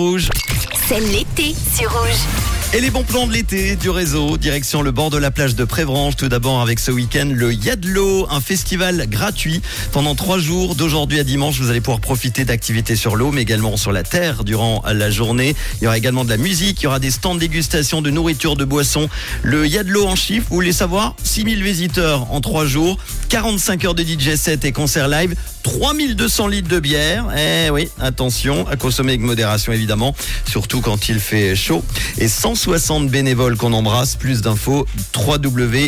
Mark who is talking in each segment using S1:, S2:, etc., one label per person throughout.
S1: Rouge.
S2: C'est l'été sur Rouge.
S1: Et les bons plans de l'été du réseau, direction le bord de la plage de Prévrange. Tout d'abord avec ce week-end, le Yadlo, un festival gratuit pendant trois jours, d'aujourd'hui à dimanche. Vous allez pouvoir profiter d'activités sur l'eau, mais également sur la terre durant la journée. Il y aura également de la musique, il y aura des stands de dégustation de nourriture, de boissons. Le Yadlo en chiffres, vous voulez savoir? 6000 visiteurs en trois jours, 45 heures de DJ set et concert live, 3200 litres de bière. Eh oui, attention, à consommer avec modération évidemment, surtout quand il fait chaud. Et 160 bénévoles qu'on embrasse. Plus d'infos, www.yadlo.ch.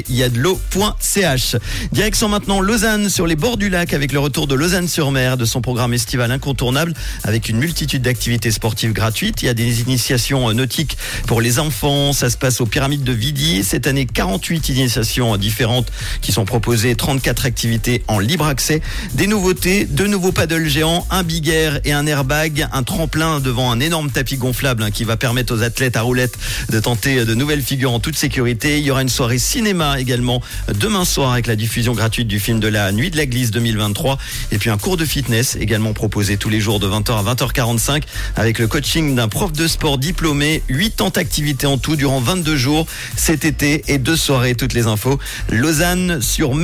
S1: Direction maintenant Lausanne, sur les bords du lac, avec le retour de Lausanne-sur-Mer, de son programme estival incontournable, avec une multitude d'activités sportives gratuites. Il y a des initiations nautiques pour les enfants. Ça se passe aux pyramides de Vidi. Cette année, 48 initiations différentes qui sont proposées, 34 activités en libre accès. Des nouveautés deux nouveaux paddles géants, un big air et un airbag, un tremplin devant un énorme tapis gonflable hein, qui va permettre aux athlètes à roulettes de tenter de nouvelles figures en toute sécurité. Il y aura une soirée cinéma également demain soir avec la diffusion gratuite du film de la Nuit de la Glisse 2023 et puis un cours de fitness également proposé tous les jours de 20h à 20h45 avec le coaching d'un prof de sport diplômé, 80 activités en tout durant 22 jours cet été et deux soirées toutes les infos lausanne sur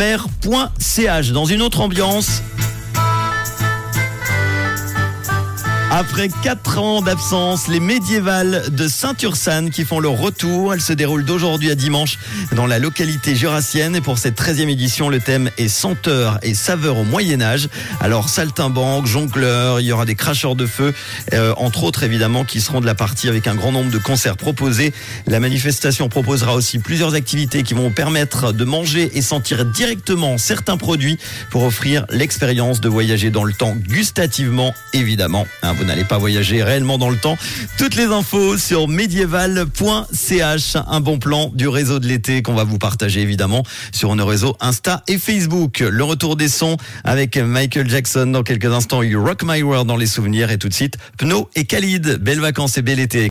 S1: mer.ch dans une autre ambiance Après 4 ans d'absence, les médiévales de Saint-Ursanne qui font leur retour. Elles se déroulent d'aujourd'hui à dimanche dans la localité jurassienne. Et pour cette 13e édition, le thème est senteur et saveur au Moyen-Âge. Alors, saltimbanque, jongleur, il y aura des cracheurs de feu, euh, entre autres évidemment, qui seront de la partie avec un grand nombre de concerts proposés. La manifestation proposera aussi plusieurs activités qui vont permettre de manger et sentir directement certains produits pour offrir l'expérience de voyager dans le temps gustativement, évidemment. Hein, vous n'allez pas voyager réellement dans le temps. Toutes les infos sur médiéval.ch. Un bon plan du réseau de l'été qu'on va vous partager évidemment sur nos réseaux Insta et Facebook. Le retour des sons avec Michael Jackson dans quelques instants. You Rock My World dans les souvenirs et tout de suite Pno et Khalid. Belles vacances et bel été.